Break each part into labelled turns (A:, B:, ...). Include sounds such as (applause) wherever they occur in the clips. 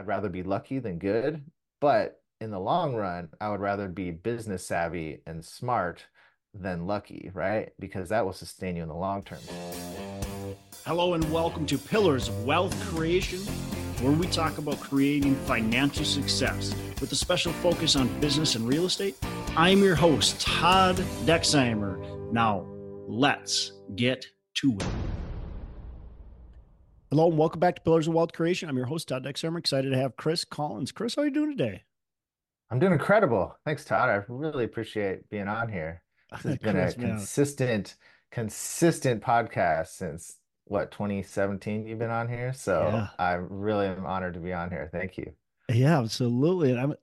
A: I'd rather be lucky than good, but in the long run, I would rather be business savvy and smart than lucky, right? Because that will sustain you in the long term.
B: Hello, and welcome to Pillars of Wealth Creation, where we talk about creating financial success with a special focus on business and real estate. I'm your host, Todd Dexheimer. Now, let's get to it. Hello, and welcome back to Pillars of Wealth Creation. I'm your host, Todd Dexheimer. I'm excited to have Chris Collins. Chris, how are you doing today?
A: I'm doing incredible. Thanks, Todd. I really appreciate being on here. (laughs) This has been
B: Chris,
A: a
B: man.
A: consistent, consistent podcast since what, 2017 you've been on here. So
B: Yeah.
A: I really am honored to be on here. Thank you.
B: Yeah, absolutely. And I'm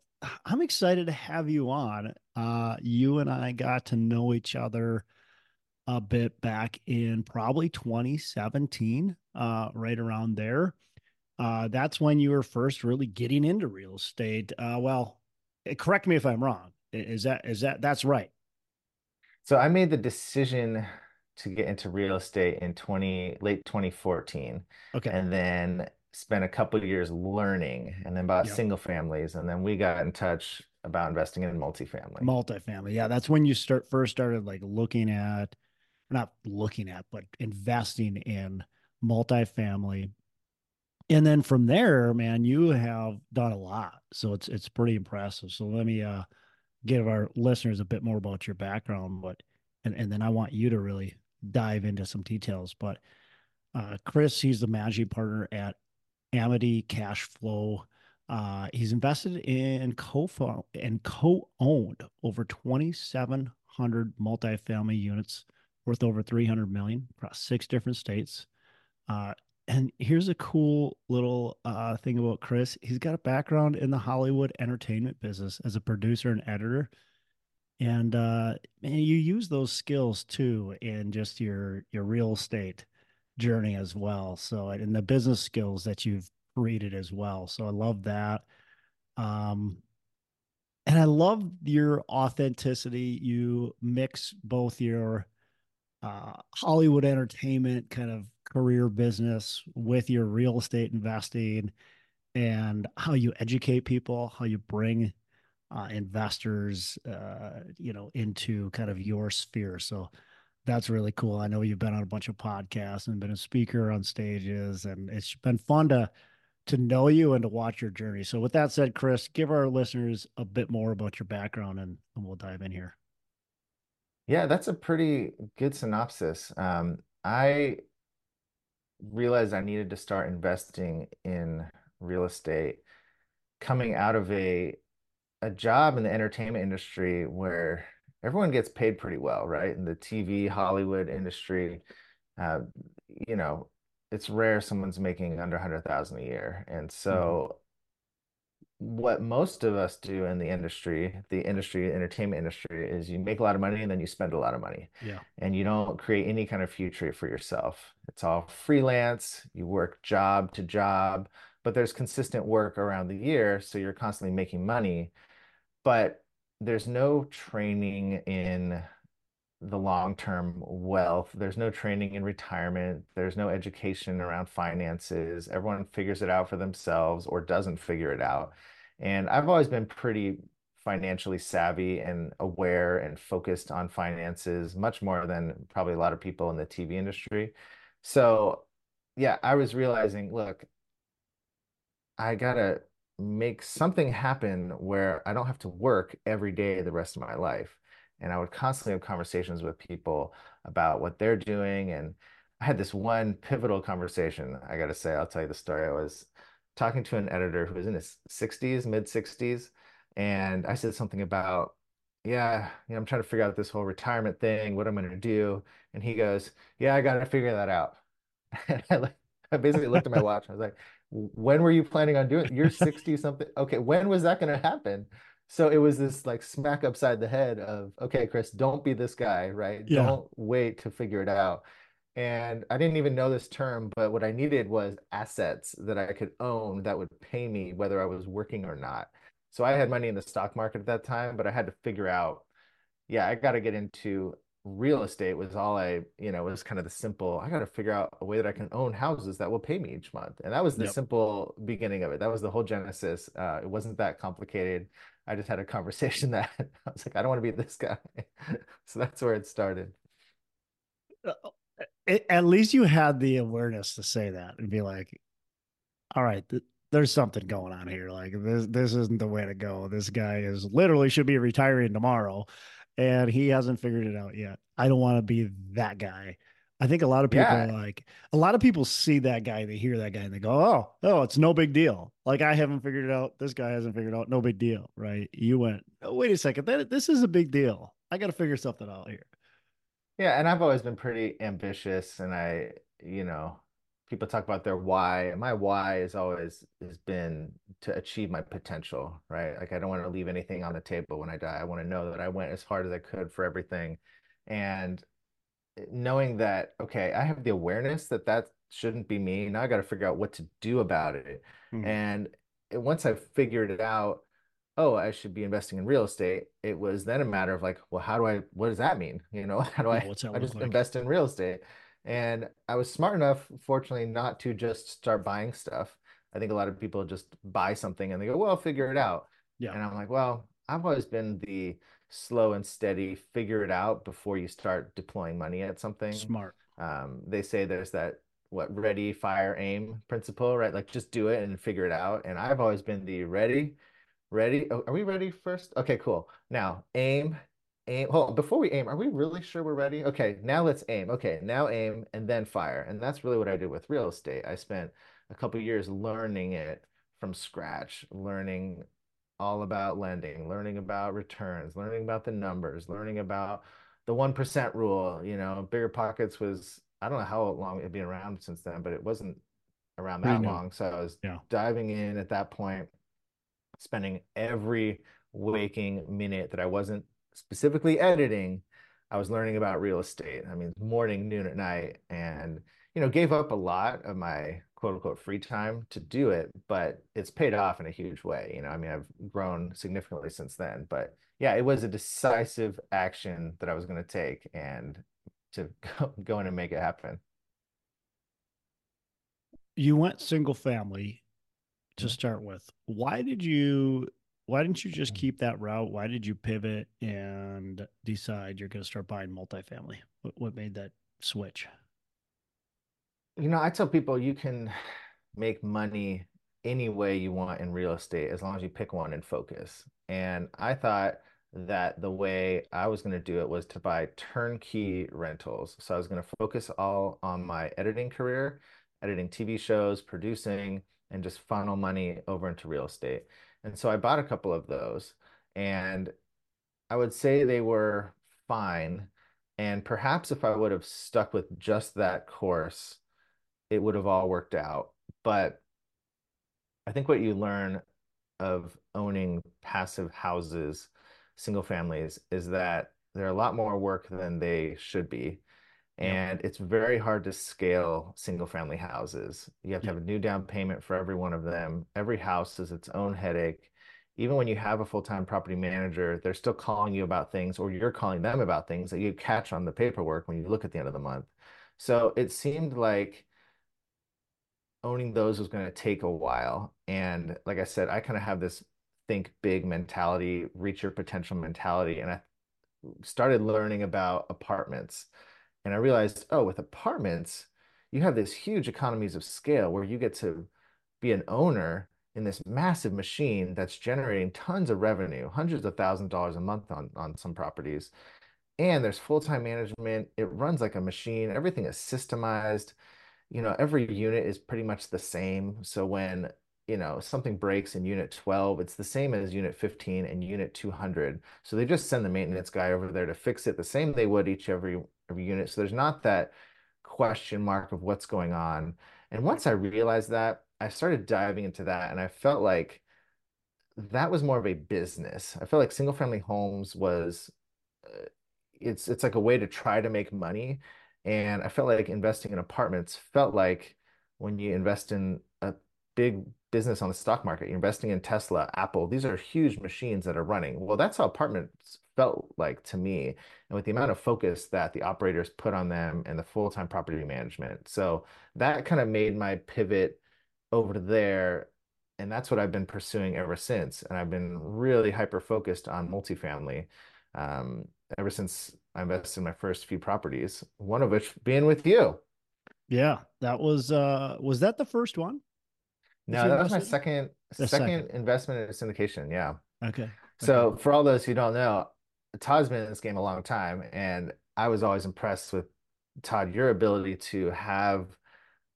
B: I'm excited to have you on. Uh, you and I got to know each other a bit back in probably 2017, uh, right around there. Uh, that's when you were first really getting into real estate. Uh, well, eh, correct me if I'm wrong. Is that is that that's right?
A: So I made the decision to get into real estate in 20 late 2014
B: Okay.
A: and then spent a couple of years learning and then bought
B: Yep.
A: single families and then we got in touch about investing in multifamily.
B: Multifamily. Yeah, that's when you start first started like looking at, not looking at, but investing in multifamily. And then from there, man, you have done a lot. So it's it's pretty impressive. So let me uh give our listeners a bit more about your background, but and, and then I want you to really dive into some details. But uh Chris, he's the managing partner at Amity Cash Flow. Uh, he's invested in co and co-owned over 2,700 multifamily units worth over 300 million across six different states. Uh, and here's a cool little uh, thing about Chris. He's got a background in the Hollywood entertainment business as a producer and editor. And uh, man, you use those skills too in just your your real estate journey as well. So and the business skills that you've created as well. So I love that. Um, and I love your authenticity. You mix both your uh, Hollywood entertainment kind of career business with your real estate investing and how you educate people, how you bring uh, investors, uh, you know, into kind of your sphere. So that's really cool. I know you've been on a bunch of podcasts and been a speaker on stages, and it's been fun to to know you and to watch your journey. So with that said, Chris, give our listeners a bit more about your background and, and we'll dive in here.
A: Yeah, that's a pretty good synopsis. Um, I realized I needed to start investing in real estate coming out of a a job in the entertainment industry where everyone gets paid pretty well, right? In the TV Hollywood industry, uh, you know, it's rare someone's making under 100,000 a year. And
B: Mhm.
A: so what most of us do in the industry, the industry, entertainment industry, is you make a lot of money and then you spend a lot of money
B: Yeah.
A: and you don't create any kind of future for yourself. It's all freelance, you work job to job, but there's consistent work around the year, so you're constantly making money, but there's no training in the long-term wealth. There's no training in retirement. There's no education around finances. Everyone figures it out for themselves or doesn't figure it out. And I've always been pretty financially savvy and aware and focused on finances, much more than probably a lot of people in the TV industry. So, yeah, I was realizing, look, I gotta make something happen where I don't have to work every day the rest of my life. And I would constantly have conversations with people about what they're doing. And I had this one pivotal conversation, I gotta say, I'll tell you the story. I was talking to an editor who was in his 60s, mid 60s, and I said something about, yeah, you know, I'm trying to figure out this whole retirement thing, what I'm gonna do. And he goes, Yeah, I gotta figure that out. (laughs) And I basically looked at my watch. I was like, when were you planning on doing? You're 60 something. Okay, when was that going to happen? So it was this like smack upside the head of, okay, Chris, don't be this guy, right?
B: Yeah.
A: Don't wait to figure it out. And I didn't even know this term, but what I needed was assets that I could own that would pay me whether I was working or not. So I had money in the stock market at that time, but I had to figure out, yeah, I got to get into real estate was all I, you know, was kind of the simple, I got to figure out a way that I can own houses that will pay me each month. And that was the
B: Yep.
A: simple beginning of it. That was the whole genesis. Uh, it wasn't that complicated. I just had a conversation (laughs) that I was like, I don't want to be this guy. (laughs) So that's where it started.
B: Uh, At least you had the awareness to say that and be like, all right, th- there's something going on here. Like this, this isn't the way to go. This guy is literally should be retiring tomorrow, and he hasn't figured it out yet. I don't want to be that guy. I think a lot of people are
A: Yeah.
B: like a lot of people see that guy, they hear that guy, and they go, "Oh, oh, it's no big deal." Like I haven't figured it out. This guy hasn't figured it out. No big deal, right? You went, oh, wait a second, that this is a big deal. I got to figure something out here.
A: Yeah, and I've always been pretty ambitious and I, you know, people talk about their why. and My why is always has been to achieve my potential, right? Like I don't want to leave anything on the table when I die. I want to know that I went as hard as I could for everything. And knowing that, okay, I have the awareness that that shouldn't be me. Now I got to figure out what to do about it.
B: Mhm.
A: And once I figured it out, oh, I should be investing in real estate. It was then a matter of like, well, how do I, what does that mean? You know, (laughs) how do I, I just
B: like?
A: invest in real estate? And I was smart enough, fortunately, not to just start buying stuff. I think a lot of people just buy something and they go, well, I'll figure it out.
B: Yeah,
A: And I'm like, well, I've always been the slow and steady, figure it out before you start deploying money at something.
B: smart.
A: Um, they say there's that what ready, fire, aim principle, right? Like just do it and figure it out. And I've always been the ready, ready. Oh, are we ready first? Okay, cool. Now aim, aim. Hold on, before we aim, are we really sure we're ready? Okay, now let's aim. Okay, now aim and then fire. And that's really what I did with real estate. I spent a couple years learning it from scratch, learning all about lending, learning about returns, learning about the numbers, learning about the 1% rule. You know, Bigger Pockets was, I don't know how long it'd been around since then, but it wasn't around that long. So I was
B: Yeah.
A: diving in at that point, spending every waking minute that I wasn't specifically editing, I was learning about real estate. I mean, morning, noon, at night, and you know, gave up a lot of my quote unquote free time to do it, but it's paid off in a huge way. You know, I mean, I've grown significantly since then, but yeah, it was a decisive action that I was going to take and to (laughs) go, go in and make it happen.
B: You went single family to
A: Mhm.
B: start with. Why did you why didn't you just mm. keep that route? Why did you pivot and decide you're going to start buying multifamily? What what made that switch?
A: You know, I tell people you can make money any way you want in real estate as long as you pick one and focus. And I thought that the way I was going to do it was to buy turnkey rentals. So I was going to focus all on my editing career, editing TV shows, producing, and just funnel money over into real estate. And so I bought a couple of those, and I would say they were fine. And perhaps if I would have stuck with just that course, it would have all worked out. But I think what you learn of owning passive houses, single families, is that they're a lot more work than they should be. And it's very hard to scale single family houses. You have to have a new down payment for every one of them. Every house is its own headache. Even when you have a full-time property manager, they're still calling you about things, or you're calling them about things that you catch on the paperwork when you look at the end of the month. So it seemed like owning those was going to take a while. And like I said, I kind of have this think big mentality, reach your potential mentality. And I started learning about apartments. And I realized, oh, with apartments, you have this huge economies of scale where you get to be an owner in this massive machine that's generating tons of revenue, hundreds of thousands of dollars a month on, on some properties. And there's full-time management. It runs like a machine. Everything is systemized you know, every unit is pretty much the same. So when, you know, something breaks in unit 12, it's the same as unit 15 and unit 200. So they just send the maintenance guy over there to fix it the same they would each every every unit. So there's not that question mark of what's going on. And once I realized that, I started diving into that and I felt like that was more of a business. I felt like single family homes was uh, it's it's like a way to try to make money. And I felt like investing in apartments felt like when you invest in a big business on the stock market. You're investing in Tesla, Apple. These are huge machines that are running. Well, that's how apartments felt like to me, and with the amount of focus that the operators put on them and the full-time property management. So that kind of made my pivot over to there, and that's what I've been pursuing ever since. And I've been really hyper focused on multifamily um, ever since I invested in my first few properties, one of which being with you.
B: Yeah, that was uh was that the first one?
A: No, that was my second
B: second.
A: second investment in syndication. Yeah.
B: Okay. Okay.
A: So for all those who don't know, Todd's been in this game a long time, and I was always impressed with Todd, your ability to have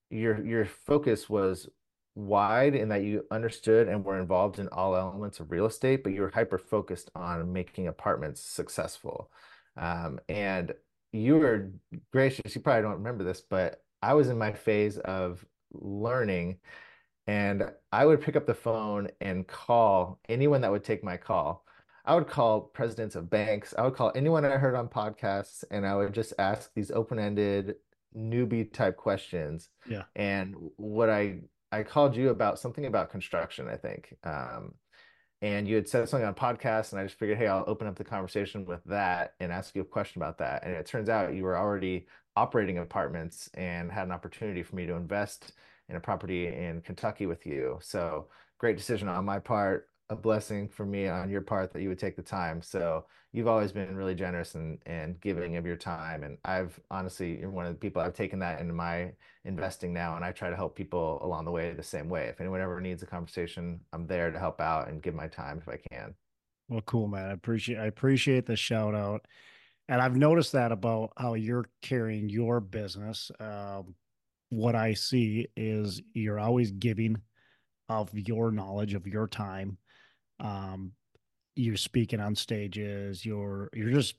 A: your your focus was wide in that you understood and were involved in all elements of real estate, but you were hyper focused on making apartments successful. Um, and you were gracious. You probably don't remember this, but I was in my phase of learning and I would pick up the phone and call anyone that would take my call. I would call presidents of banks. I would call anyone I heard on podcasts, and I would just ask these open-ended newbie type questions.
B: Yeah.
A: And what I I called you about something about construction, I think. Um, and you had said something on podcast, and I just figured, hey, I'll open up the conversation with that and ask you a question about that. And it turns out you were already operating apartments and had an opportunity for me to invest in a property in Kentucky with you. So great decision on my part, a blessing for me on your part that you would take the time. So you've always been really generous and and giving of your time. And I've honestly, you're one of the people I've taken that into my investing now, and I try to help people along the way the same way. If anyone ever needs a conversation, I'm there to help out and give my time if I can.
B: Well, cool, man. I appreciate I appreciate the shout out. And I've noticed that about how you're carrying your business. Um, what I see is you're always giving of your knowledge, of your time. Um, you're speaking on stages, you're you're just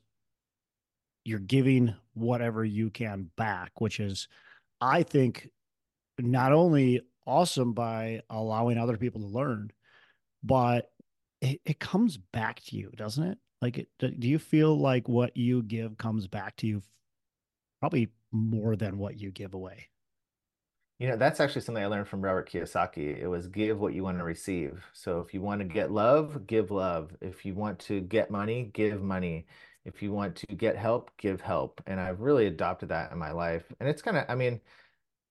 B: you're giving whatever you can back, which is I think not only awesome by allowing other people to learn, but it, it comes back to you, doesn't it? Like, it, do you feel like what you give comes back to you probably more than what you give away?
A: You know, that's actually something I learned from Robert Kiyosaki. It was give what you want to receive. So if you want to get love, give love. If you want to get money, give money. If you want to get help, give help. And I've really adopted that in my life. And it's kind of, I mean,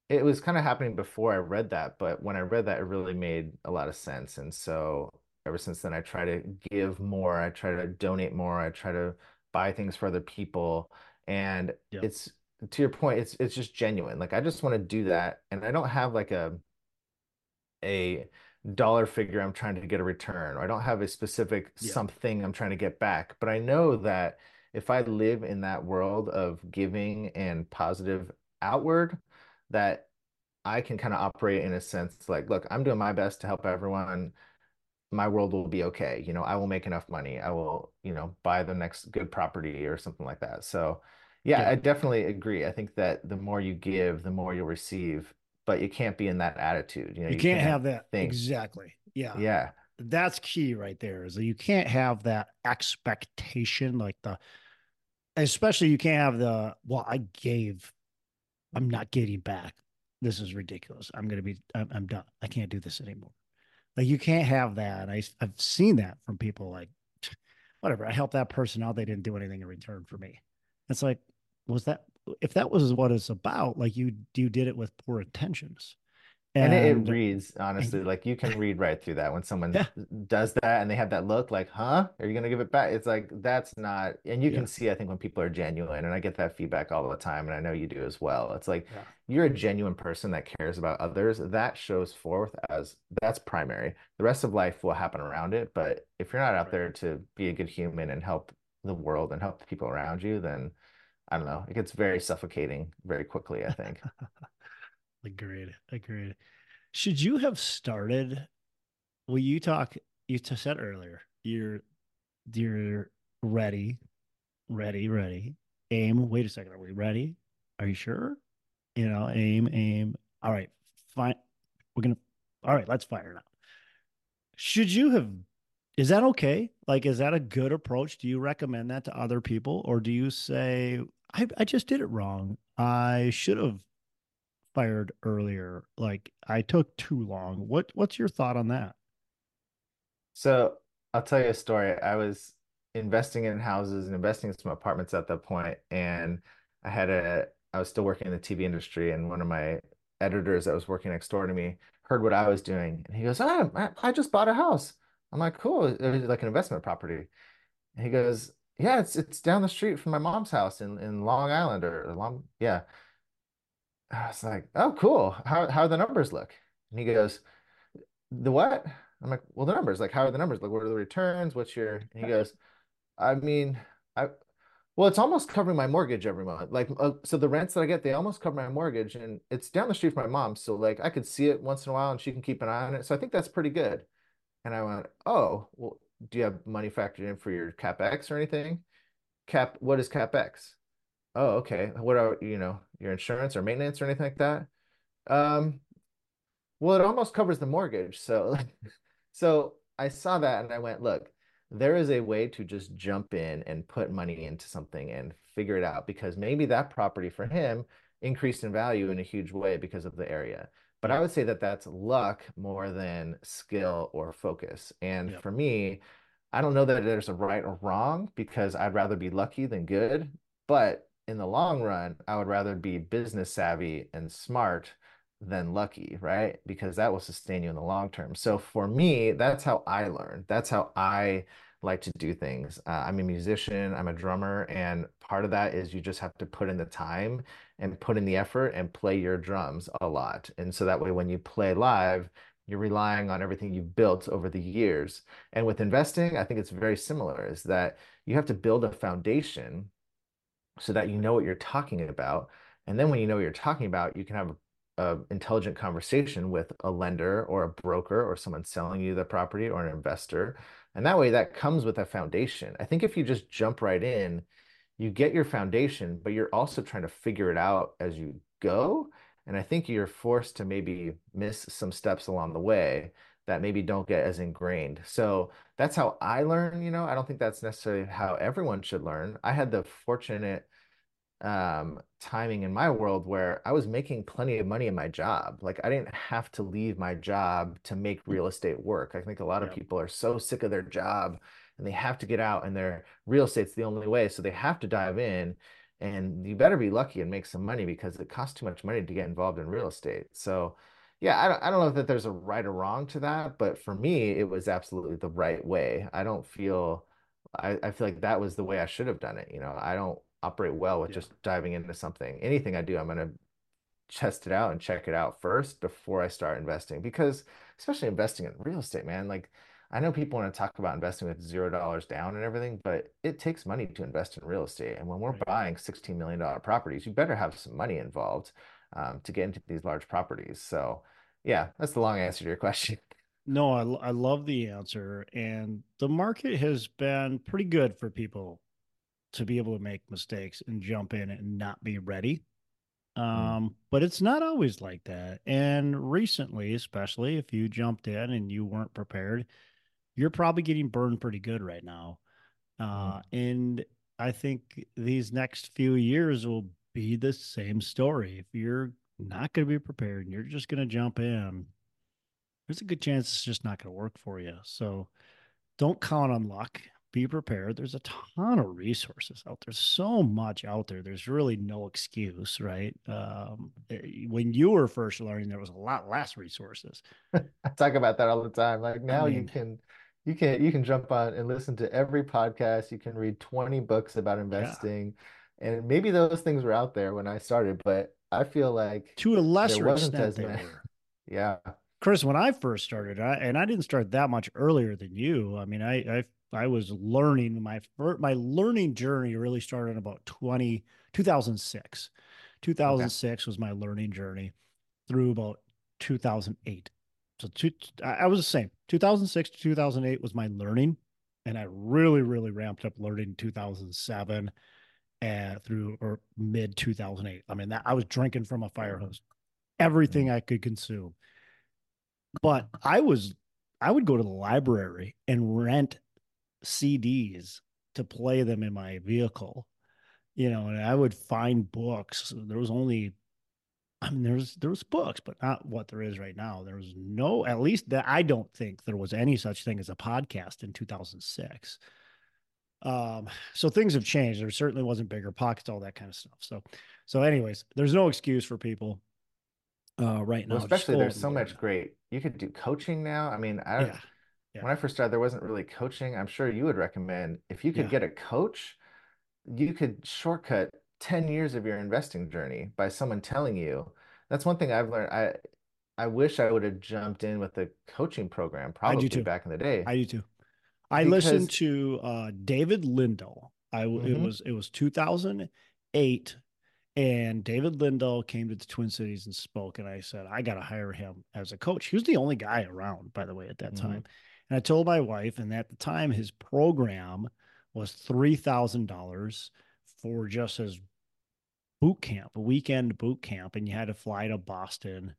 A: it was kind of happening before I read that, but when I read that, it really made a lot of sense. And so ever since then, I try to give more. I try to donate more. I try to buy things for other people. And
B: Yep.
A: it's to your point, it's it's just genuine. Like I just want to do that, and I don't have like a a dollar figure I'm trying to get a return, or I don't have a specific
B: Yep.
A: something I'm trying to get back. But I know that if I live in that world of giving and positive outward, that I can kind of operate in a sense like, look, I'm doing my best to help everyone. My world will be okay. You know, I will make enough money. I will, you know, buy the next good property or something like that. So, yeah. I definitely agree. I think that the more you give, the more you'll receive, but you can't be in that attitude. You know,
B: You
A: you
B: can't
A: can't
B: have that.
A: think,
B: Exactly. Yeah.
A: yeah,
B: That's key right there is that you can't have that expectation, like the, especially you can't have the, well, I gave, I'm not getting back. This is ridiculous. I'm going to be, I'm, I'm done. I can't do this anymore. Like you can't have that. I, I've seen that from people like, whatever. I helped that person out. They didn't do anything in return for me. It's like, was that, if that was what it's about, like you, you did it with poor intentions.
A: And it, it
B: And,
A: reads,
B: and
A: honestly, like you can read right through that when someone
B: yeah,
A: does that and they have that look like, huh? Are you gonna give it back? It's like that's not, and you
B: yeah,
A: can see, I think, when people are genuine, and I get that feedback all the time, and I know you do as well. It's like
B: yeah,
A: you're a genuine person that cares about others. That shows forth as that's primary. The rest of life will happen around it, but if you're not out
B: right.
A: there to be a good human and help the world and help the people around you, then I don't know, it gets very suffocating very quickly, I think. (laughs)
B: Agreed. Agreed. Should you have started? Well, you talk. You said earlier. You're you're ready, ready, ready. Aim. Wait a second. Are we ready? Are you sure? You know, aim, aim. All right. Fine. We're gonna. All right. Let's fire now. Should you have? Is that okay? Like, is that a good approach? Do you recommend that to other people, or do you say, I I just did it wrong. I should have fired earlier. Like I took too long. What what's your thought on that?
A: So I'll tell you a story. I was investing in houses and investing in some apartments at that point, and I had a I was still working in the TV industry, and one of my editors that was working next door to me heard what I was doing, and he goes, "Oh, I, I just bought a house." I'm like, "Cool, it was like an investment property." And he goes, "Yeah, it's it's down the street from my mom's house in in Long Island or Long, yeah." I was like, "Oh, cool. How how the numbers look?" And he goes, "The what?" I'm like, "Well, the numbers. Like, how are the numbers? Like, what are the returns? What's your?" And he goes, "I mean, I well, it's almost covering my mortgage every month. Like, uh, so the rents that I get, they almost cover my mortgage, and it's down the street from my mom. So like, I could see it once in a while, and she can keep an eye on it. So I think that's pretty good." And I went, "Oh, well, do you have money factored in for your CapEx or anything? Cap, what is CapEx? Oh, okay. What are, you know, your insurance or maintenance or anything like that? Um, well, it almost covers the mortgage. So, (laughs) so I saw that and I went, look, there is a way to just jump in and put money into something and figure it out because maybe that property for him increased in value in a huge way because of the area. But I would say that that's luck more than skill or focus. And
B: Yep.
A: for me, I don't know that there's a right or wrong because I'd rather be lucky than good. But in the long run, I would rather be business savvy and smart than lucky, right? Because that will sustain you in the long term. So for me, that's how I learn. That's how I like to do things. Uh, I'm a musician, I'm a drummer, and part of that is you just have to put in the time and put in the effort and play your drums a lot. And so that way, when you play live, you're relying on everything you've built over the years. And with investing, I think it's very similar, is that you have to build a foundation so that you know what you're talking about. And then when you know what you're talking about, you can have a, a intelligent conversation with a lender or a broker or someone selling you the property or an investor. And that way that comes with a foundation. I think if you just jump right in, you get your foundation, but you're also trying to figure it out as you go. And I think you're forced to maybe miss some steps along the way that maybe don't get as ingrained. So that's how I learn, you know. I don't think that's necessarily how everyone should learn. I had the fortunate um, timing in my world where I was making plenty of money in my job. Like I didn't have to leave my job to make real estate work. I think a lot of people are so sick of their job and they have to get out and their real estate's the only way. So they have to dive in and you better be lucky and make some money because it costs too much money to get involved in real estate. So yeah, I don't, I don't know that there's a right or wrong to that, but for me, it was absolutely the right way. I don't feel I, I feel like that was the way I should have done it. You know, I don't operate well with
B: Yeah.
A: just diving into something. Anything I do, I'm gonna test it out and check it out first before I start investing. Because especially investing in real estate, man, like I know people want to talk about investing with zero dollars down and everything, but it takes money to invest in real estate. And when we're buying $16 million properties, you better have some money involved um, to get into these large properties. So yeah, that's the long answer to your question. (laughs)
B: No, I, I love the answer. And the market has been pretty good for people to be able to make mistakes and jump in and not be ready.
A: Mm,
B: Um, but it's not always like that. And recently, especially if you jumped in and you weren't prepared, you're probably getting burned pretty good right now.
A: mm,
B: Uh, and I think these next few years will be the same story. If you're not going to be prepared and you're just going to jump in, there's a good chance it's just not going to work for you. So don't count on luck. Be prepared. There's a ton of resources out there. So much out there. There's really no excuse, right? Um, eh, when you were first learning, there was a lot less resources. (laughs)
A: I talk about that all the time. Like
B: I
A: now you can you can you can jump on and listen to every podcast. You can read 20 books about
B: yeah,
A: investing. And maybe those things were out there when I started, but I feel like
B: to a lesser extent,
A: as
B: they
A: many.
B: were. (laughs)
A: Yeah.
B: Chris, when I first started, I, and I didn't start that much earlier than you. I mean, I I, I was learning my first, my learning journey really started in about 20, 2006.
A: Okay.
B: 2006 was my learning journey through about 2008. So two, I was the same. 2006 to 2008 was my learning, and I really, really ramped up learning in 2007 and through or mid 2008. I mean, that I was drinking from a fire hose, everything
A: Mm,
B: I could consume. But I was, I would go to the library and rent CDs to play them in my vehicle, you know, and I would find books. There was only I mean, there's there was books, but not what there is right now. There was no, at least that I don't think there was any such thing as a podcast in 2006. Um, so things have changed. There certainly wasn't bigger pockets, all that kind of stuff. So, so anyways, there's no excuse for people uh, right now.
A: Well, especially there's so much great. You could do coaching now. I mean, I
B: Yeah. Yeah.
A: when I first started, there wasn't really coaching. I'm sure you would recommend if you could
B: Yeah.
A: get a coach, you could shortcut 10 years of your investing journey by someone telling you. That's one thing I've learned. I I wish I would have jumped in with the coaching program
B: I do
A: probably
B: too.
A: back in the day
B: I do too. I listened to uh, David Lindahl. I w- it was it was 2008, and David Lindahl came to the Twin Cities and spoke. And I said, I got to hire him as a coach. He was the only guy around, by the way, at that
A: mhm,
B: time. And I told my wife, and at the time, his program was three thousand dollars for just his boot camp, a weekend boot camp, and you had to fly to Boston,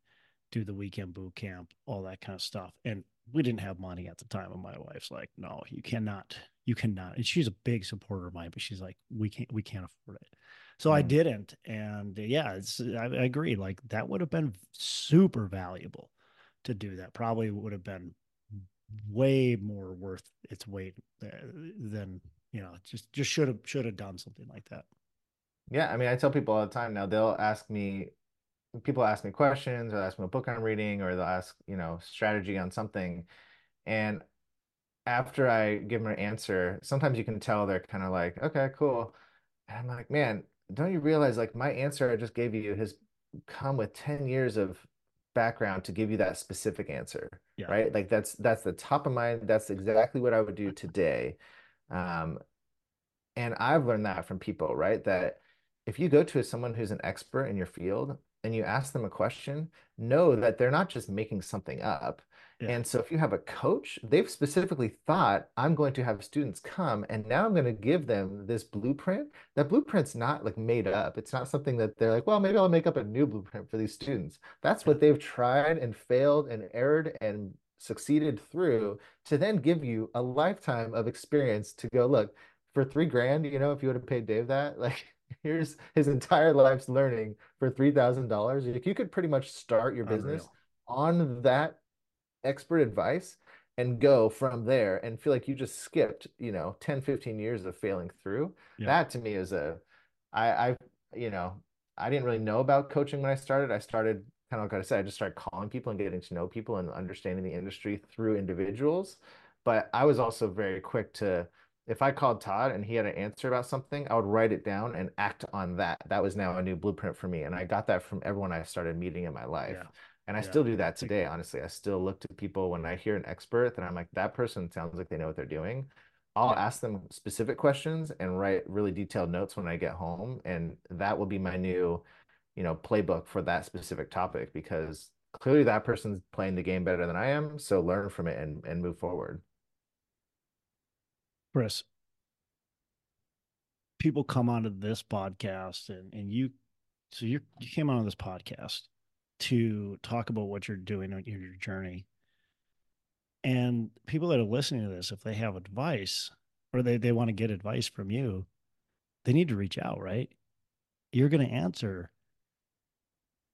B: do the weekend boot camp, all that kind of stuff. And we didn't have money at the time. And my wife's like, no, you cannot, you cannot. And she's a big supporter of mine, but she's like, we can't, we can't afford it. So I
A: mm.
B: didn't. And uh, yeah, it's, I, I agree. Like that would have been super valuable to do that. Probably would have been way more worth its weight uh, than, you know, just, just should have, should have done something like that.
A: Yeah, I mean, I tell people all the time now, they'll ask me, people ask me questions or they'll ask me a book I'm reading or they'll ask, you know, strategy on something. And after I give them an answer, sometimes you can tell they're kind of like, okay, cool. And I'm like, man, don't you realize like my answer I just gave you has come with 10 years of background to give you that specific answer,
B: Yeah.
A: right? Like that's that's the top of mind. That's exactly what I would do today. Um, and I've learned that from people, right? That if you go to someone who's an expert in your field and you ask them a question, know that they're not just making something up.
B: Yeah.
A: And so if you have a coach, they've specifically thought, I'm going to have students come and now I'm going to give them this blueprint. That blueprint's not like made up. It's not something that they're like, well, maybe I'll make up a new blueprint for these students. That's what they've tried and failed and erred and succeeded through to then give you a lifetime of experience to go, look, for three grand, you know, if you would have paid Dave that, (laughs) like here's his entire life's learning for three thousand dollars. Like you could pretty much start your business
B: Unreal.
A: on that expert advice and go from there and feel like you just skipped, you know, 10, 15 years of failing through.
B: Yeah.
A: That to me is a I I you know, I didn't really know about coaching when I started. I started kind of like I said, I just started calling people and getting to know people and understanding the industry through individuals. But I was also very quick to if I called Todd and he had an answer about something, I would write it down and act on that. That was now a new blueprint for me. And I got that from everyone I started meeting in my life.
B: Yeah.
A: And I
B: Yeah.
A: still do that today, honestly. I still look to people when I hear an expert that I'm like, that person sounds like they know what they're doing. I'll
B: yeah.
A: ask them specific questions and write really detailed notes when I get home. And that will be my new, you know, playbook for that specific topic because clearly that person's playing the game better than I am. So learn from it and, and move forward.
B: Chris, people come onto this podcast and, and you, so you you came onto this podcast to talk about what you're doing on your journey. And people that are listening to this, if they have advice or they, they want to get advice from you, they need to reach out, right? You're going to answer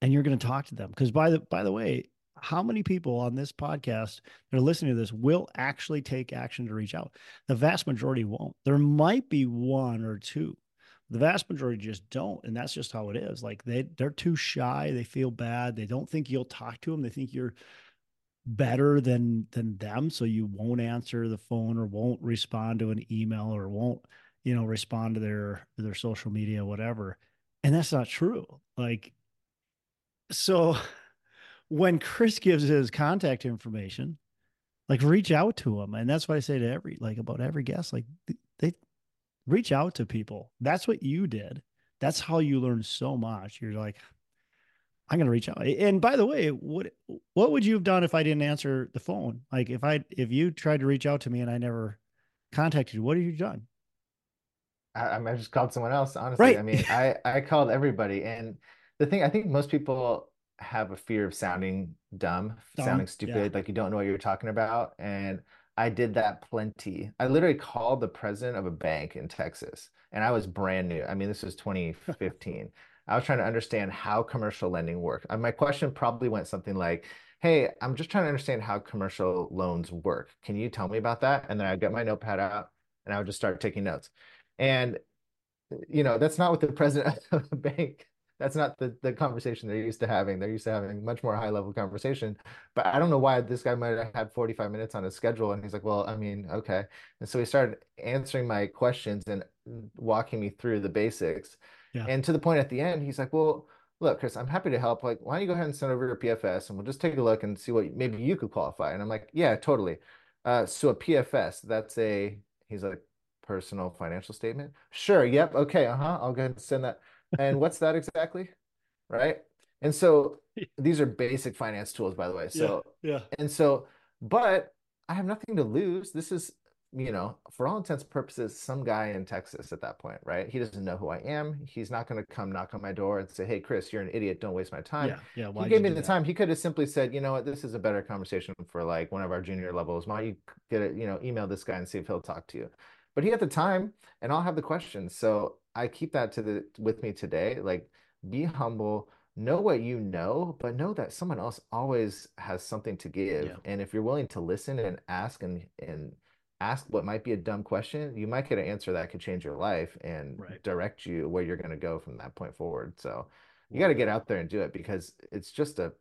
B: and you're going to talk to them. Because by the by the way, how many people on this podcast that are listening to this will actually take action to reach out? The vast majority won't. There might be one or two. The vast majority just don't, and that's just how it is. Like they they're too shy. They feel bad. They don't think you'll talk to them. They think you're better than than them, so you won't answer the phone or won't respond to an email or won't you know respond to their their social media, whatever. And that's not true. Like so (laughs) when Chris gives his contact information, like reach out to him. And that's what I say to every like about every guest. Like they reach out to people. That's what you did. That's how you learn so much. You're like, I'm gonna reach out. And by the way, what what would you have done if I didn't answer the phone? Like if I if you tried to reach out to me and I never contacted you, what have you done?
A: I, I just called someone else, honestly. I mean, I I called everybody, and the thing I think most people have a fear of sounding dumb, sounding
B: Dumb. Yeah.
A: stupid, like you don't know what you're talking about. And I did that plenty. I literally called the president of a bank in Texas, and I was brand new. I mean, this was 2015. I was trying to understand how commercial lending worked. And my question probably went something like, Hey, I'm just trying to understand how commercial loans work. Can you tell me about that? And then I'd get my notepad out and I would just start taking notes. And uh, you know, that's not what the president (laughs) of the bank that's not the, the conversation they're used to having. They're used to having much more high level conversation. But I don't know why this guy might have had 45 minutes on his schedule. And he's like, well, I mean, okay. And so he started answering my questions and walking me through the basics.
B: Yeah.
A: And to the point at the end, he's like, well, look, Chris, I'm happy to help. Like, why don't you go ahead and send over your PFS and we'll just take a look and see what maybe you could qualify. And I'm like, yeah, totally. Uh, so a PFS, that's a, he's like, personal financial statement. Sure. Yep. Okay. Uh-huh. I'll go ahead and send that and what's that exactly? Right. And so (laughs) these are basic finance tools, by the way. So,
B: yeah, yeah.
A: And so, but I have nothing to lose. This is, you know, for all intents and purposes, some guy in Texas at that point, right? He doesn't know who I am. He's not going to come knock on my door and say, "Hey, Chris, you're an idiot. Don't waste my time."
B: Yeah, yeah.
A: Why he gave me the that? time. He could have simply said, "You know what? This is a better conversation for like one of our junior levels. Why don't you get it? You know, email this guy and see if he'll talk to you." But he had the time, and I'll have the questions. So I keep that to the with me today. Like, be humble, know what you know, but know that someone else always has something to give. Yeah. And if you're willing to listen and ask and and ask what might be a dumb question, you might get an answer that could change your life and right. direct you where you're going to go from that point forward. So you got to get out there and do it because it's just a,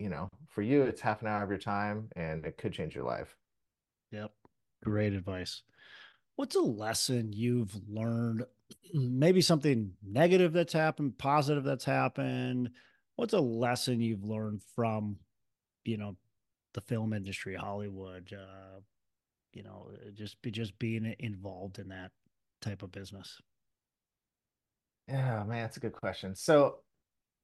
A: you know, for you, it's half an hour of your time and it could change your life.
B: Yep. Great advice. What's a lesson you've learned maybe something negative that's happened, positive that's happened. What's a lesson you've learned from, you know, the film industry, Hollywood, uh, you know, just be just being involved in that type of business?
A: Yeah, man, that's a good question. So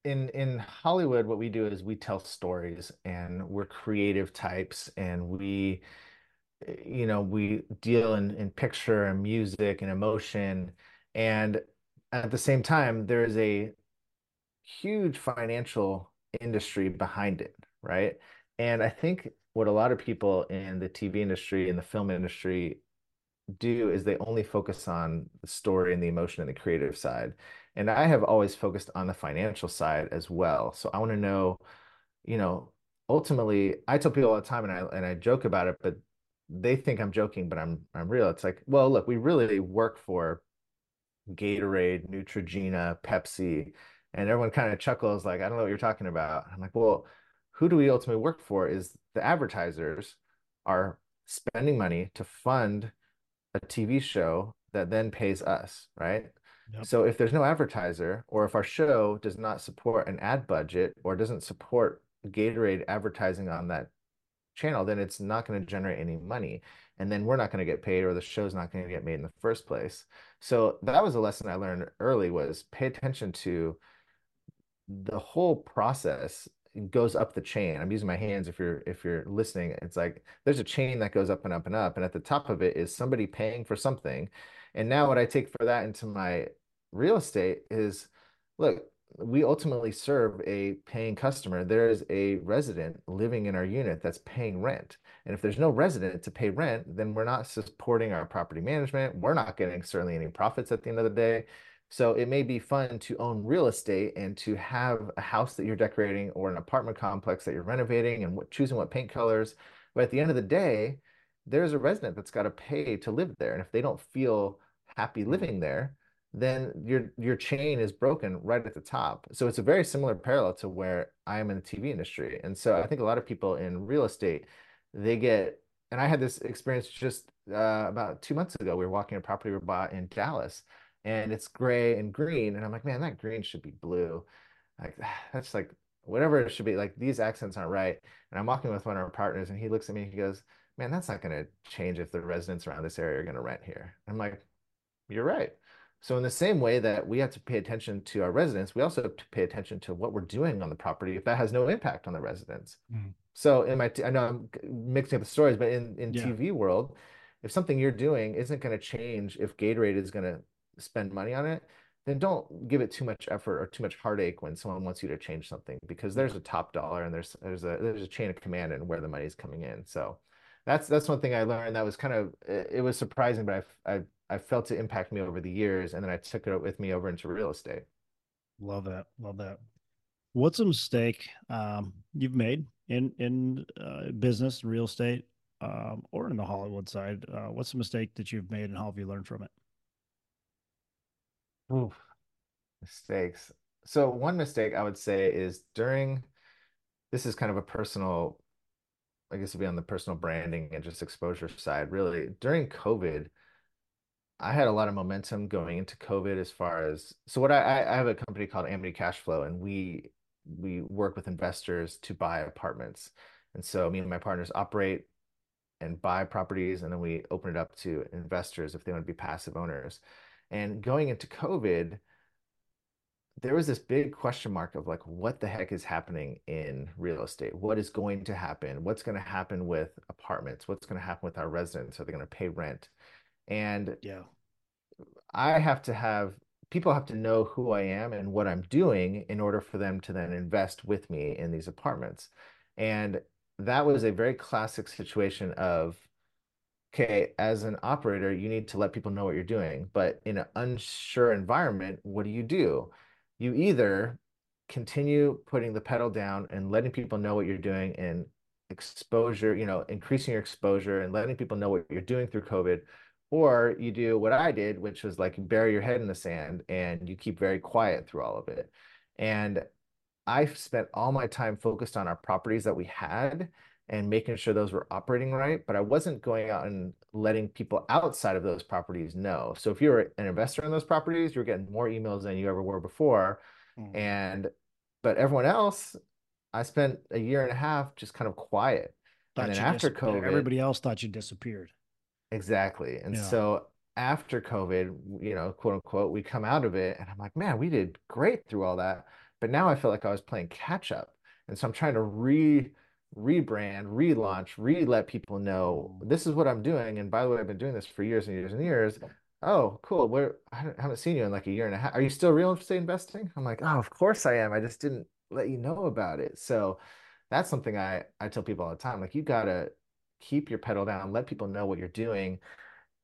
A: in in Hollywood, what we do is we tell stories and we're creative types and we you know, we deal in, in picture and music and emotion and at the same time, there is a huge financial industry behind it, right? And I think what a lot of people in the TV industry and the film industry do is they only focus on the story and the emotion and the creative side. And I have always focused on the financial side as well. So I want to know, you know, ultimately, I tell people all the time and I and I joke about it, but they think I'm joking, but I'm I'm real. It's like, well, look, we really work for Gatorade, Neutrogena, Pepsi, and everyone kind of chuckles like, I don't know what you're talking about. I'm like, well, who do we ultimately work for? Is the advertisers are spending money to fund a TV show that then pays us, right? Yep. So if there's no advertiser, or if our show does not support an ad budget or doesn't support Gatorade advertising on that channel, then it's not going to generate any money. And then we're not going to get paid or the show's not going to get made in the first place. So that was a lesson I learned early was pay attention to the whole process goes up the chain. I'm using my hands if you're if you're listening. It's like there's a chain that goes up and up and up. And at the top of it is somebody paying for something. And now what I take for that into my real estate is look, we ultimately serve a paying customer. There is a resident living in our unit that's paying rent. And if there's no resident to pay rent, then we're not supporting our property management. We're not getting certainly any profits at the end of the day. So it may be fun to own real estate and to have a house that you're decorating or an apartment complex that you're renovating and choosing what paint colors. But at the end of the day, there's a resident that's got to pay to live there. And if they don't feel happy living there, then your your chain is broken right at the top. So it's a very similar parallel to where I am in the TV industry. And so I think a lot of people in real estate, they get, and I had this experience just uh, about two months ago. We were walking a property we bought in Dallas, and it's gray and green, and I'm like, man, that green should be blue. Like (sighs) that's like whatever it should be. Like these accents aren't right. And I'm walking with one of our partners, and he looks at me and he goes, man, that's not going to change if the residents around this area are going to rent here. I'm like, you're right. So in the same way that we have to pay attention to our residents, we also have to pay attention to what we're doing on the property if that has no impact on the residents. Mm. So in my, I know I'm mixing up the stories, but in in yeah. TV world, if something you're doing isn't going to change, if Gatorade is going to spend money on it, then don't give it too much effort or too much heartache when someone wants you to change something because there's a top dollar and there's there's a there's a chain of command and where the money is coming in. So that's that's one thing I learned that was kind of it was surprising, but I I I felt it impact me over the years, and then I took it with me over into real estate.
B: Love that. Love that. What's a mistake um, you've made in in uh, business, real estate, um, or in the Hollywood side? Uh, what's a mistake that you've made, and how have you learned from it?
A: Oof, mistakes. So one mistake I would say is during this is kind of a personal, I guess it'd be on the personal branding and just exposure side. Really, during COVID, I had a lot of momentum going into COVID as far as so what I I have a company called Amity Cash Flow and we we work with investors to buy apartments. And so me and my partners operate and buy properties and then we open it up to investors if they want to be passive owners. And going into COVID, there was this big question mark of like what the heck is happening in real estate? What is going to happen? What's going to happen with apartments? What's going to happen with our residents? Are they going to pay rent? And
B: Yeah.
A: I have to have people have to know who I am and what I'm doing in order for them to then invest with me in these apartments. And that was a very classic situation of, okay, as an operator, you need to let people know what you're doing. But in an unsure environment, what do you do? You either continue putting the pedal down and letting people know what you're doing and exposure, you know, increasing your exposure and letting people know what you're doing through COVID, or you do what I did, which was like bury your head in the sand and you keep very quiet through all of it. And I spent all my time focused on our properties that we had and making sure those were operating right, but I wasn't going out and letting people outside of those properties know. So if you're an investor in those properties, you're getting more emails than you ever were before.
B: Mm.
A: And but everyone else, I spent a year and a half just kind of quiet. And then after COVID,
B: everybody else thought you disappeared.
A: Exactly. And
B: Yeah.
A: so after COVID, you know, quote unquote, we come out of it and I'm like, man, we did great through all that. But now I feel like I was playing catch up. And so I'm trying to re rebrand, relaunch, re-let people know this is what I'm doing. And by the way, I've been doing this for years and years and years. Oh, cool. Where I haven't haven't seen you in like a year and a half. Are you still real estate investing? I'm like, oh, of course I am. I just didn't let you know about it. So that's something I I tell people all the time. Like you gotta keep your pedal down, let people know what you're doing.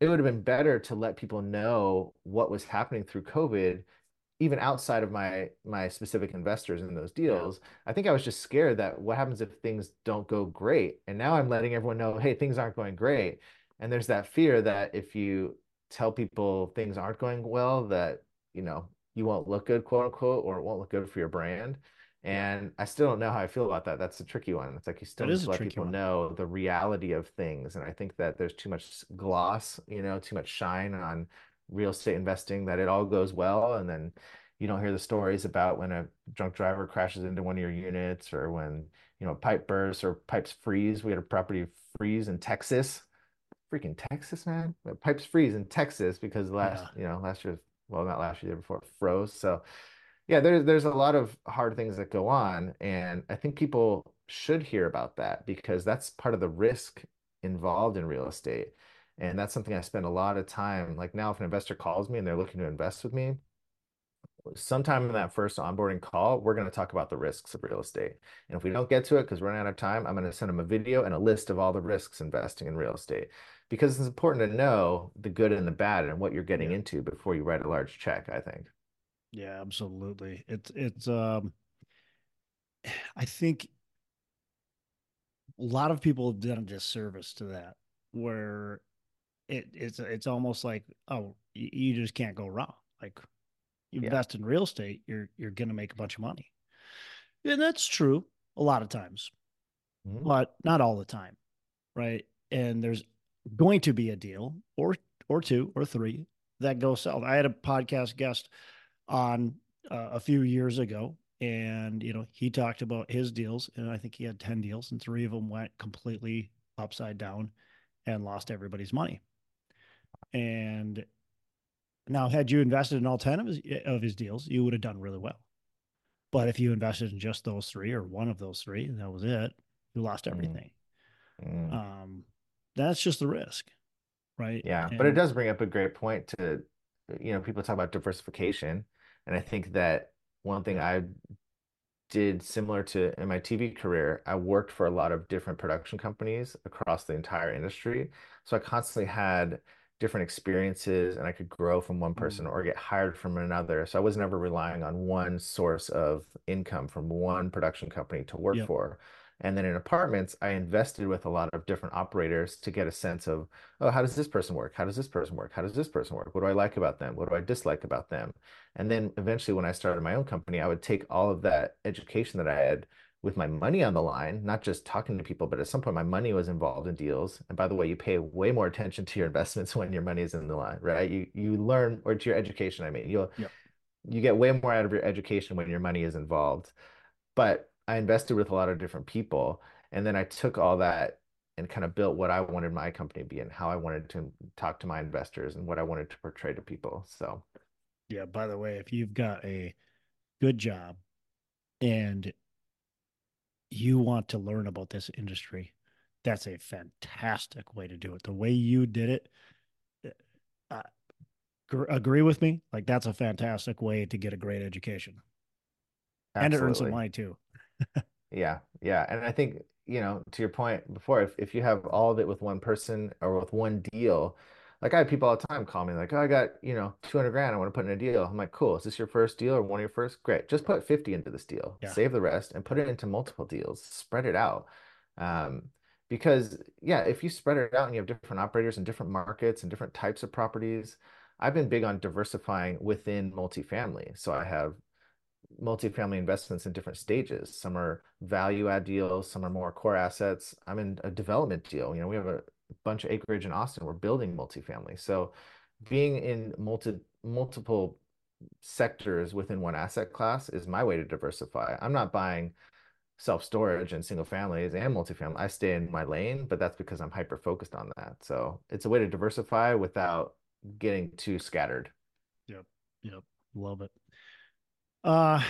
A: It would have been better to let people know what was happening through COVID, even outside of my my specific investors in those deals. I think I was just scared that what happens if things don't go great? And now I'm letting everyone know, hey, things aren't going great. And there's that fear that if you tell people things aren't going well, that, you know, you won't look good, quote unquote, or it won't look good for your brand. And I still don't know how I feel about that. That's a tricky one. It's like you still need to let people
B: one.
A: know the reality of things. And I think that there's too much gloss, you know, too much shine on real estate investing that it all goes well. And then you don't hear the stories about when a drunk driver crashes into one of your units or when, you know, a pipe bursts or pipes freeze. We had a property freeze in Texas. Freaking Texas, man. Pipes freeze in Texas because last,
B: Yeah.
A: you know, last year, well, not last year, the year before, it froze. So yeah, there's there's a lot of hard things that go on, and I think people should hear about that because that's part of the risk involved in real estate. And that's something I spend a lot of time. Like now, if an investor calls me and they're looking to invest with me, sometime in that first onboarding call, we're going to talk about the risks of real estate. And if we don't get to it because we're running out of time, I'm going to send them a video and a list of all the risks investing in real estate because it's important to know the good and the bad and what you're getting
B: Yeah.
A: into before you write a large check, I think.
B: Yeah, absolutely. It's it's um (sighs) I think a lot of people have done a disservice to that where it it's it's almost like oh you just can't go wrong. Like you
A: Yeah.
B: invest in real estate, you're you're gonna make a bunch of money. And that's true a lot of times,
A: Mhm.
B: but not all the time, right? And there's going to be a deal or or two or three that go south. I had a podcast guest on uh, a few years ago, and you know he talked about his deals, and I think he had ten deals, and three of them went completely upside down and lost everybody's money. And now, had you invested in all ten of his of his deals, you would have done really well. But if you invested in just those three or one of those three, and that was it, you lost
A: Mm,
B: everything.
A: mm.
B: Um, that's just the risk, right?
A: Yeah, but it does bring up a great point to, you know, people talk about diversification. And I think that one thing I did similar to in my TV career, I worked for a lot of different production companies across the entire industry. So I constantly had different experiences and I could grow from one person
B: Mm.
A: or get hired from another. So I was never relying on one source of income from one production company to work
B: Yep.
A: for. And then in apartments, I invested with a lot of different operators to get a sense of, oh, how does this person work? How does this person work? How does this person work? What do I like about them? What do I dislike about them? And then eventually, when I started my own company, I would take all of that education that I had with my money on the line, not just talking to people, but at some point my money was involved in deals. And by the way, you pay way more attention to your (laughs) investments when your money is in the line, right? You you learn or to your education, I mean, you'll
B: Yep.
A: you get way more out of your education when your money is involved. But I invested with a lot of different people, and then I took all that and kind of built what I wanted my company to be and how I wanted to talk to my investors and what I wanted to portray to people. So
B: Yeah. By the way, if you've got a good job and you want to learn about this industry, that's a fantastic way to do it. The way you did it, uh, gr- agree with me? Like that's a fantastic way to get a great education and to earn some money too.
A: Yeah, yeah. And I think, you know, to your point before, if, if you have all of it with one person or with one deal, like I have people all the time call me like, oh, I got, you know, 200 grand I want to put in a deal. I'm like, cool. Is this your first deal or one of your first? Great. Just put 50 into this deal,
B: Yeah.
A: save the rest and put it into multiple deals, spread it out. Um, because yeah, if you spread it out and you have different operators in different markets and different types of properties, I've been big on diversifying within multifamily. So I have multifamily investments in different stages. Some are value add deals, some are more core assets. I'm in a development deal. You know, we have a bunch of acreage in Austin. We're building multifamily. So being in multi multiple sectors within one asset class is my way to diversify. I'm not buying self-storage and single families and multifamily. I stay in my lane, but that's because I'm hyper focused on that. So it's a way to diversify without getting too scattered.
B: Yep. Yep. Love it. Uh,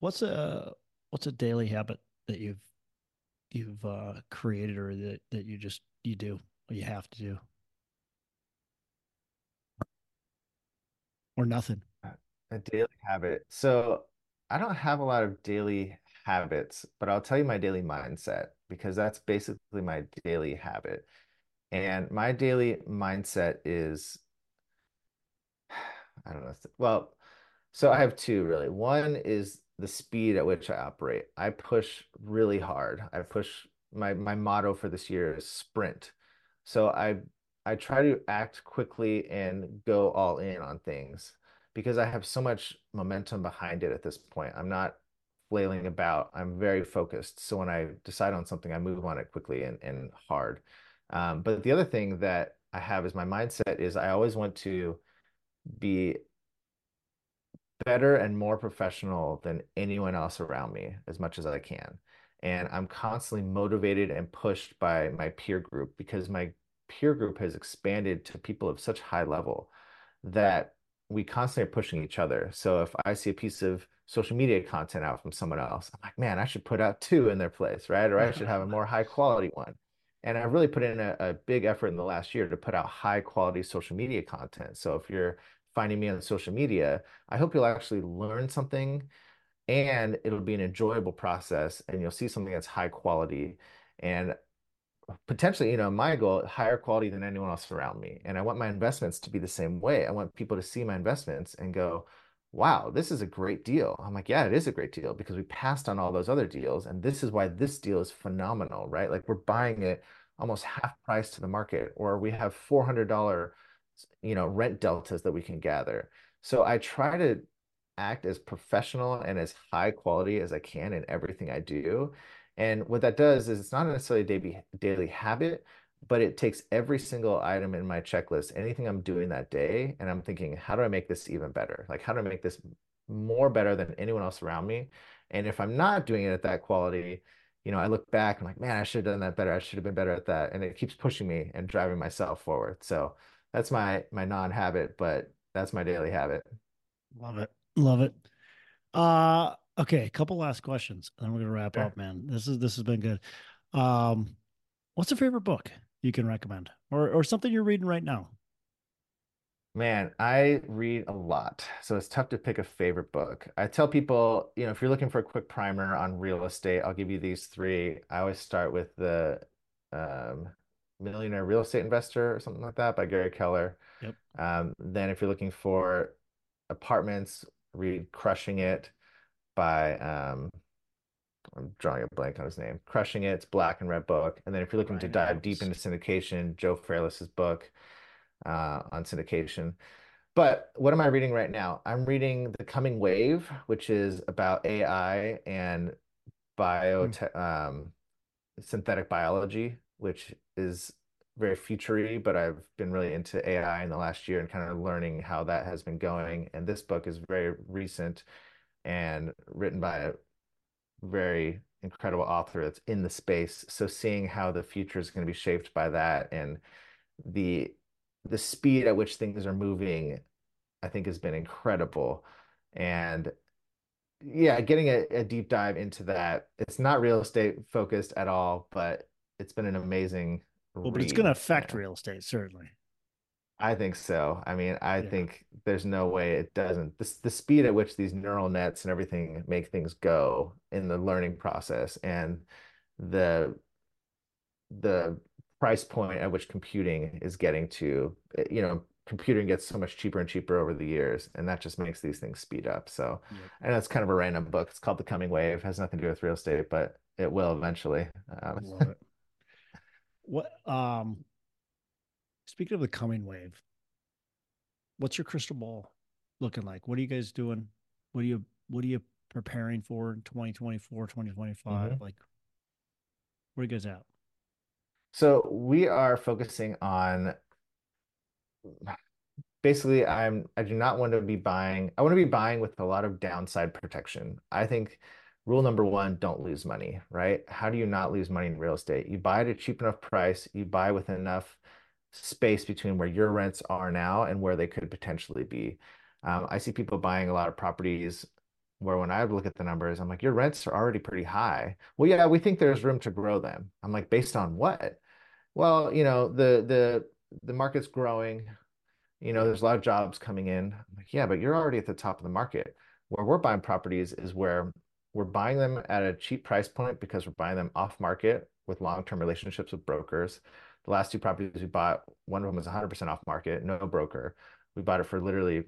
B: what's a what's a daily habit that you've you've uh created or that that you just you do or you have to do or nothing?
A: A daily habit. So I don't have a lot of daily habits, but I'll tell you my daily mindset because that's basically my daily habit. And my daily mindset is, (sighs) I don't know. Well, so I have two really. One is the speed at which I operate. I push really hard. I push my my motto for this year is sprint. So I I try to act quickly and go all in on things because I have so much momentum behind it at this point. I'm not flailing about. I'm very focused. So when I decide on something, I move on it quickly and, and hard. Um, but the other thing that I have is my mindset is I always want to be better and more professional than anyone else around me as much as I can. And I'm constantly motivated and pushed by my peer group because my peer group has expanded to people of such high level that we constantly are pushing each other. So if I see a piece of social media content out from someone else, I'm like, man, I should put out two in their place, right? Or I should have a more high quality one. And I really put in a, a big effort in the last year to put out high quality social media content. So if you're finding me on social media, I hope you'll actually learn something and it'll be an enjoyable process and you'll see something that's high quality. And potentially, you know, my goal, higher quality than anyone else around me. And I want my investments to be the same way. I want people to see my investments and go, wow, this is a great deal. I'm like, yeah, it is a great deal because we passed on all those other deals. And this is why this deal is phenomenal, right? Like we're buying it almost half price to the market, or we have $400, you know, rent deltas that we can gather. So I try to act as professional and as high quality as I can in everything I do. And what that does is it's not necessarily a daily daily habit, but it takes every single item in my checklist, anything I'm doing that day, and I'm thinking, how do I make this even better? Like, how do I make this more better than anyone else around me? And if I'm not doing it at that quality, you know, I look back, I'm like, man, I should have done that better. I should have been better at that. And it keeps pushing me and driving myself forward. So that's my my non-habit, but that's my daily habit.
B: Love it. Love it. Uh okay, a couple last questions. and Then we're gonna wrap
A: Sure.
B: up, man. This is this has been good. Um, what's a favorite book you can recommend? Or or something you're reading right now?
A: Man, I read a lot, so it's tough to pick a favorite book. I tell people, you know, if you're looking for a quick primer on real estate, I'll give you these three. I always start with the um, Millionaire Real Estate Investor or something like that by Gary Keller.
B: Yep.
A: Um, then if you're looking for apartments, read Crushing It by um, I'm drawing a blank on his name. Crushing It, it's black and red book. And then if you're looking to dive deep into syndication, Joe Fairless's book uh, on syndication. But what am I reading right now? I'm reading The Coming Wave, which is about AI and bio
B: Hmm.
A: um, synthetic biology, which is very futury, but I've been really into AI in the last year and kind of learning how that has been going. And this book is very recent and written by a very incredible author that's in the space. So seeing how the future is going to be shaped by that and the the speed at which things are moving, I think has been incredible. And yeah, getting a, a deep dive into that. It's not real estate focused at all, but it's been an amazing
B: Well, but it's going to affect real estate, certainly.
A: I think so. I mean, I
B: Yeah.
A: think there's no way it doesn't. This the speed at which these neural nets and everything make things go in the learning process and the the price point at which computing is getting to, eh, you know, computing gets so much cheaper and cheaper over the years, and that just makes these things speed up. So,
B: Yep.
A: and it's kind of a random book. It's called The Coming Wave. Has nothing to do with real estate, but it will eventually. Um,
B: Love it. What um speaking of the coming wave, what's your crystal ball looking like? What are you guys doing? What are you what are you preparing for in 2024, 2025?
A: mhm.
B: Like where are you guys at?
A: So we are focusing on basically I'm I do not want to be buying I want to be buying with a lot of downside protection. I think rule number one, don't lose money, right? How do you not lose money in real estate? You buy at a cheap enough price, you buy with enough space between where your rents are now and where they could potentially be. Um, I see people buying a lot of properties where when I look at the numbers, I'm like, your rents are already pretty high. Well, yeah, we think there's room to grow them. I'm like, based on what? Well, you know, the the the market's growing. You know, there's a lot of jobs coming in. I'm like, yeah, but you're already at the top of the market. Where we're buying properties is where we're buying them at a cheap price point because we're buying them off market with long-term relationships with brokers. The last two properties we bought, one of them was 100% off market, no broker. We bought it for literally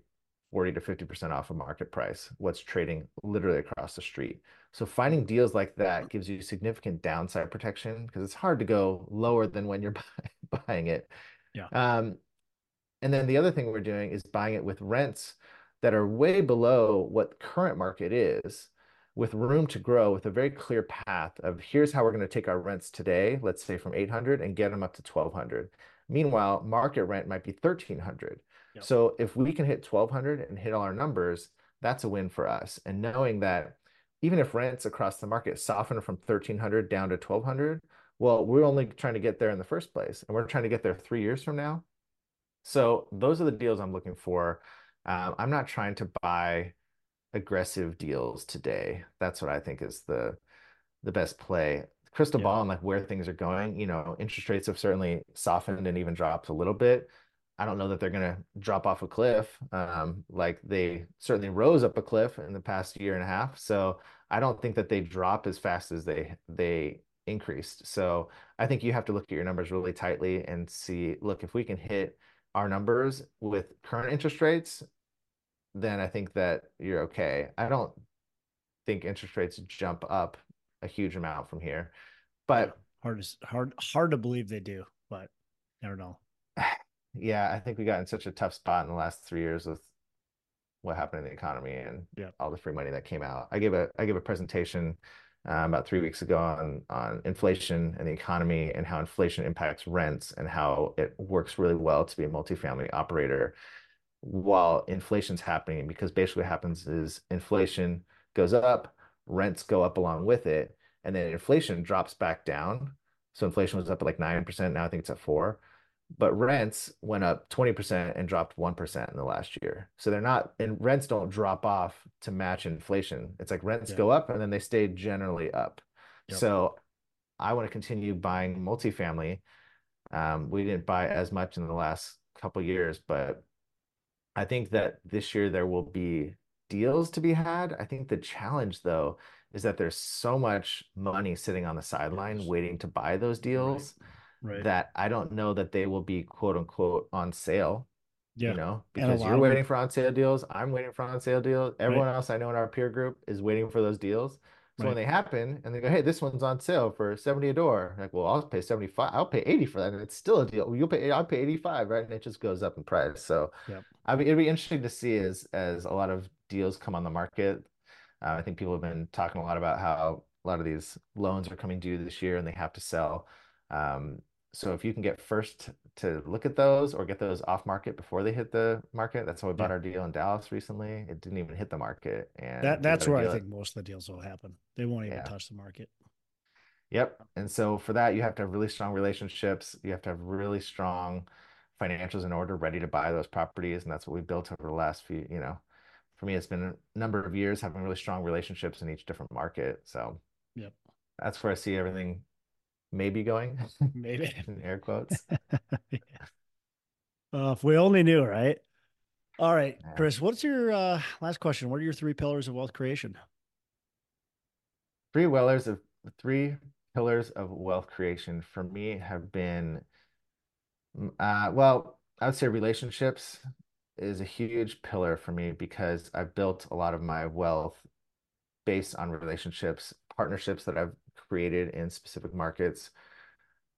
A: 40 to 50% off of market price, what's trading literally across the street. So finding deals like that gives you significant downside protection because it's hard to go lower than when you're (laughs) buying it.
B: Yeah.
A: Um, and then the other thing we're doing is buying it with rents that are way below what current market is, with room to grow, with a very clear path of here's how we're going to take our rents today, let's say from 800 and get them up to 1200. Meanwhile, market rent might be 1300.
B: Yep.
A: So if we can hit 1200 and hit all our numbers, that's a win for us. And knowing that even if rents across the market soften from 1300 down to 1200, well, we're only trying to get there in the first place, and we're trying to get there three years from now. So those are the deals I'm looking for. Um, I'm not trying to buy aggressive deals today. That's what I think is the the best play. Crystal
B: Yeah.
A: ball and like where things are going, you know, interest rates have certainly softened and even dropped a little bit. I don't know that they're going to drop off a cliff. Um, like they certainly rose up a cliff in the past year and a half. So I don't think that they drop as fast as they they increased. So I think you have to look at your numbers really tightly and see, look, if we can hit our numbers with current interest rates, then I think that you're okay. I don't think interest rates jump up a huge amount from here. But
B: Hard to hard hard to believe they do, but never know. (sighs)
A: yeah, I think we got in such a tough spot in the last three years with what happened in the economy and
B: Yeah.
A: all the free money that came out. I gave a I gave a presentation uh, about three weeks ago on on inflation and the economy and how inflation impacts rents and how it works really well to be a multifamily operator while inflation's happening because basically what happens is inflation goes up, rents go up along with it, and then inflation drops back down. So inflation was up at like 9%, now I think it's at 4. But rents went up 20% and dropped 1% in the last year. So they're not, and rents don't drop off to match inflation. It's like rents
B: Yeah.
A: go up and then they stay generally up.
B: Yep.
A: So I want to continue buying multifamily. Um, we didn't buy as much in the last couple years, but I think that this year there will be deals to be had. I think the challenge, though, is that there's so much money sitting on the sideline waiting to buy those deals
B: Right.
A: that I don't know that they will be quote unquote on sale,
B: Yeah. you know,
A: because you're waiting for on sale deals. I'm waiting for on sale deals.
B: right.
A: Everyone else I know in our peer group is waiting for those deals. So when they happen and they go, hey, this one's on sale for 70 a door. Like, well, I'll pay 75. I'll pay 80 for that. And it's still a deal. You'll pay, I'll pay 85, right? And it just goes up in price. So
B: Yep.
A: I mean, it'd be interesting to see as as a lot of deals come on the market. Uh, I think people have been talking a lot about how a lot of these loans are coming due this year and they have to sell. Um, so if you can get first to look at those or get those off market before they hit the market, that's how we bought
B: Yeah.
A: our deal in Dallas recently. It didn't even hit the market, and
B: That that's where I think most of the deals will happen. They won't even
A: yeah.
B: touch the market.
A: Yep. And so for that, you have to have really strong relationships. You have to have really strong financials in order, ready to buy those properties. And that's what we built over the last few, you know, for me, it's been a number of years having really strong relationships in each different market. So
B: Yep.
A: that's where I see everything maybe going, (laughs)
B: Maybe.
A: in air quotes. (laughs)
B: Uh, if we only knew, right? All right, Chris, what's your uh, last question? What are your three pillars of wealth creation?
A: Three pillars of three pillars of wealth creation for me have been, mm, uh, well, I would say relationships is a huge pillar for me because I've built a lot of my wealth based on relationships, partnerships that I've created in specific markets.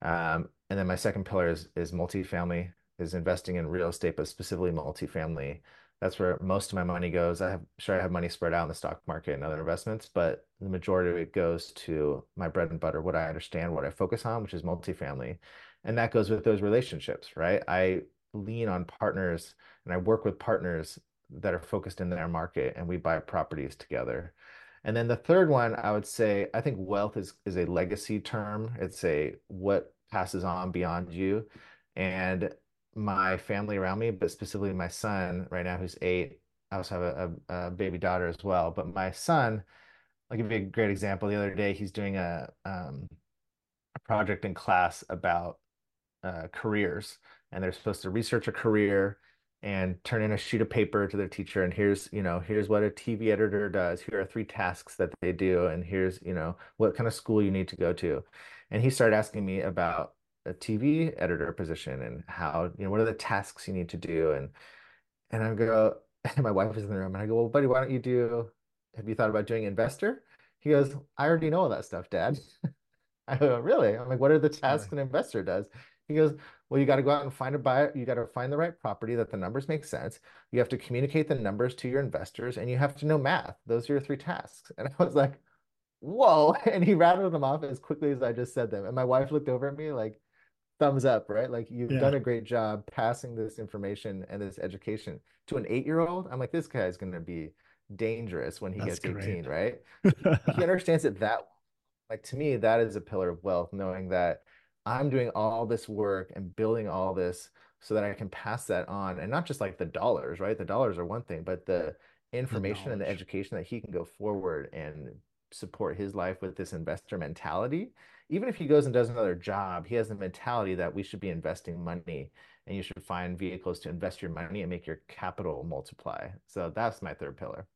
A: Um, and then my second pillar is is multifamily, is investing in real estate, but specifically multifamily. That's where most of my money goes. I have sure I have money spread out in the stock market and other investments, but the majority of it goes to my bread and butter, what I understand, what I focus on, which is multifamily. And that goes with those relationships, right? I lean on partners and I work with partners that are focused in their market and we buy properties together. And then the third one, I would say, I think wealth is is a legacy term. It's a what passes on beyond you. And my family around me, but specifically my son right now, who's eight. I also have a, a, a baby daughter as well. But my son, I'll give you a great example. The other day, he's doing a um, a project in class about uh, careers, and they're supposed to research a career and turn in a sheet of paper to their teacher. And here's, you know, here's what a TV editor does. Here are three tasks that they do, and here's, you know, what kind of school you need to go to. And he started asking me about a TV editor position and how, you know, what are the tasks you need to do? And and I go, (laughs) and my wife is in the room, and I go, well, buddy, why don't you do? Have you thought about doing investor? He goes, I already know all that stuff, Dad. (laughs) I go, really? I'm like, what are the tasks an investor does? He goes, well, you got to go out and find a buyer. You got to find the right property that the numbers make sense. You have to communicate the numbers to your investors, and you have to know math. Those are your three tasks. And I was like, whoa. (laughs) And he rattled them off as quickly as I just said them. And my wife looked over at me like, thumbs up, right? Like you've
B: Yeah.
A: done a great job passing this information and this education to an eight-year-old. I'm like, this guy's going to be dangerous when he
B: That's
A: gets 18,
B: great.
A: right? (laughs) He understands it that like to me, that is a pillar of wealth, knowing that I'm doing all this work and building all this so that I can pass that on. And not just like the dollars, right? The dollars are one thing, but the
B: The
A: information and the education that he can go forward and support his life with this investor mentality. Even if he goes and does another job, he has the mentality that we should be investing money and you should find vehicles to invest your money and make your capital multiply. So that's my third pillar.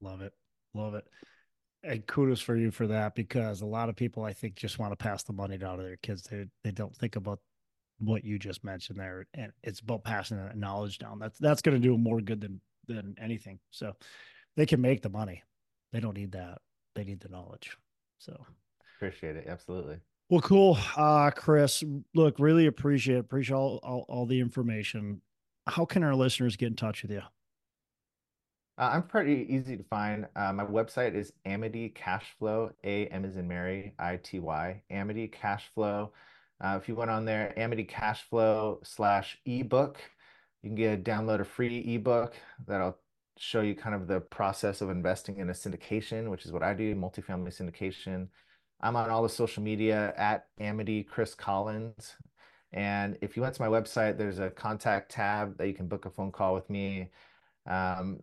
B: Love it. Love it. And kudos for you for that because a lot of people I think just want to pass the money down to their kids. They they don't think about what you just mentioned there. And it's about passing that knowledge down. That's that's gonna do more good than than anything. So they can make the money. They don't need that. They need the knowledge. So
A: Appreciate it. Absolutely.
B: well, cool. Uh Chris, look, really appreciate appreciate all, all all the information. How can our listeners get in touch with you?
A: Uh, I'm pretty easy to find. Uh, my website is Amity Cashflow, A M is in Mary, I T Y, Amity Cashflow. Uh, if you went on there, Amity Cashflow slash ebook, you can get a download a free ebook that'll show you kind of the process of investing in a syndication, which is what I do, multifamily syndication. I'm on all the social media at Amity Chris Collins. And if you went to my website, there's a contact tab that you can book a phone call with me. Um,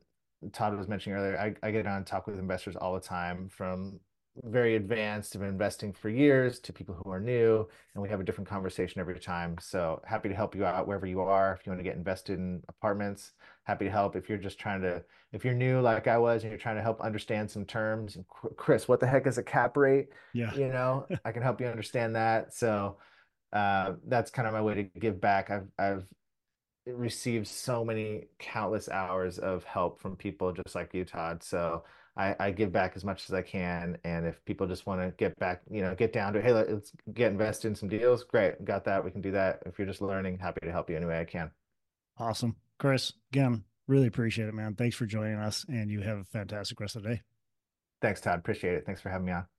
A: Todd was mentioning earlier, I, I get on and talk with investors all the time, from very advanced, have been investing for years to people who are new, and we have a different conversation every time. So happy to help you out wherever you are. If you want to get invested in apartments, happy to help. If you're just trying to, if you're new like I was, and you're trying to help understand some terms, and Chris, what the heck is a cap rate?
B: Yeah.
A: You know, (laughs) I can help you understand that. So uh, that's kind of my way to give back. I've I've received so many countless hours of help from people just like you, Todd. So I, I give back as much as I can. And if people just want to get back, you know, get down to, hey, let's get invested in some deals. Great. Got that. We can do that. If you're just learning, happy to help you any way I can.
B: Awesome. Chris, again, really appreciate it, man. Thanks for joining us and you have a fantastic rest of the day.
A: Thanks, Todd. Appreciate it. Thanks for having me on.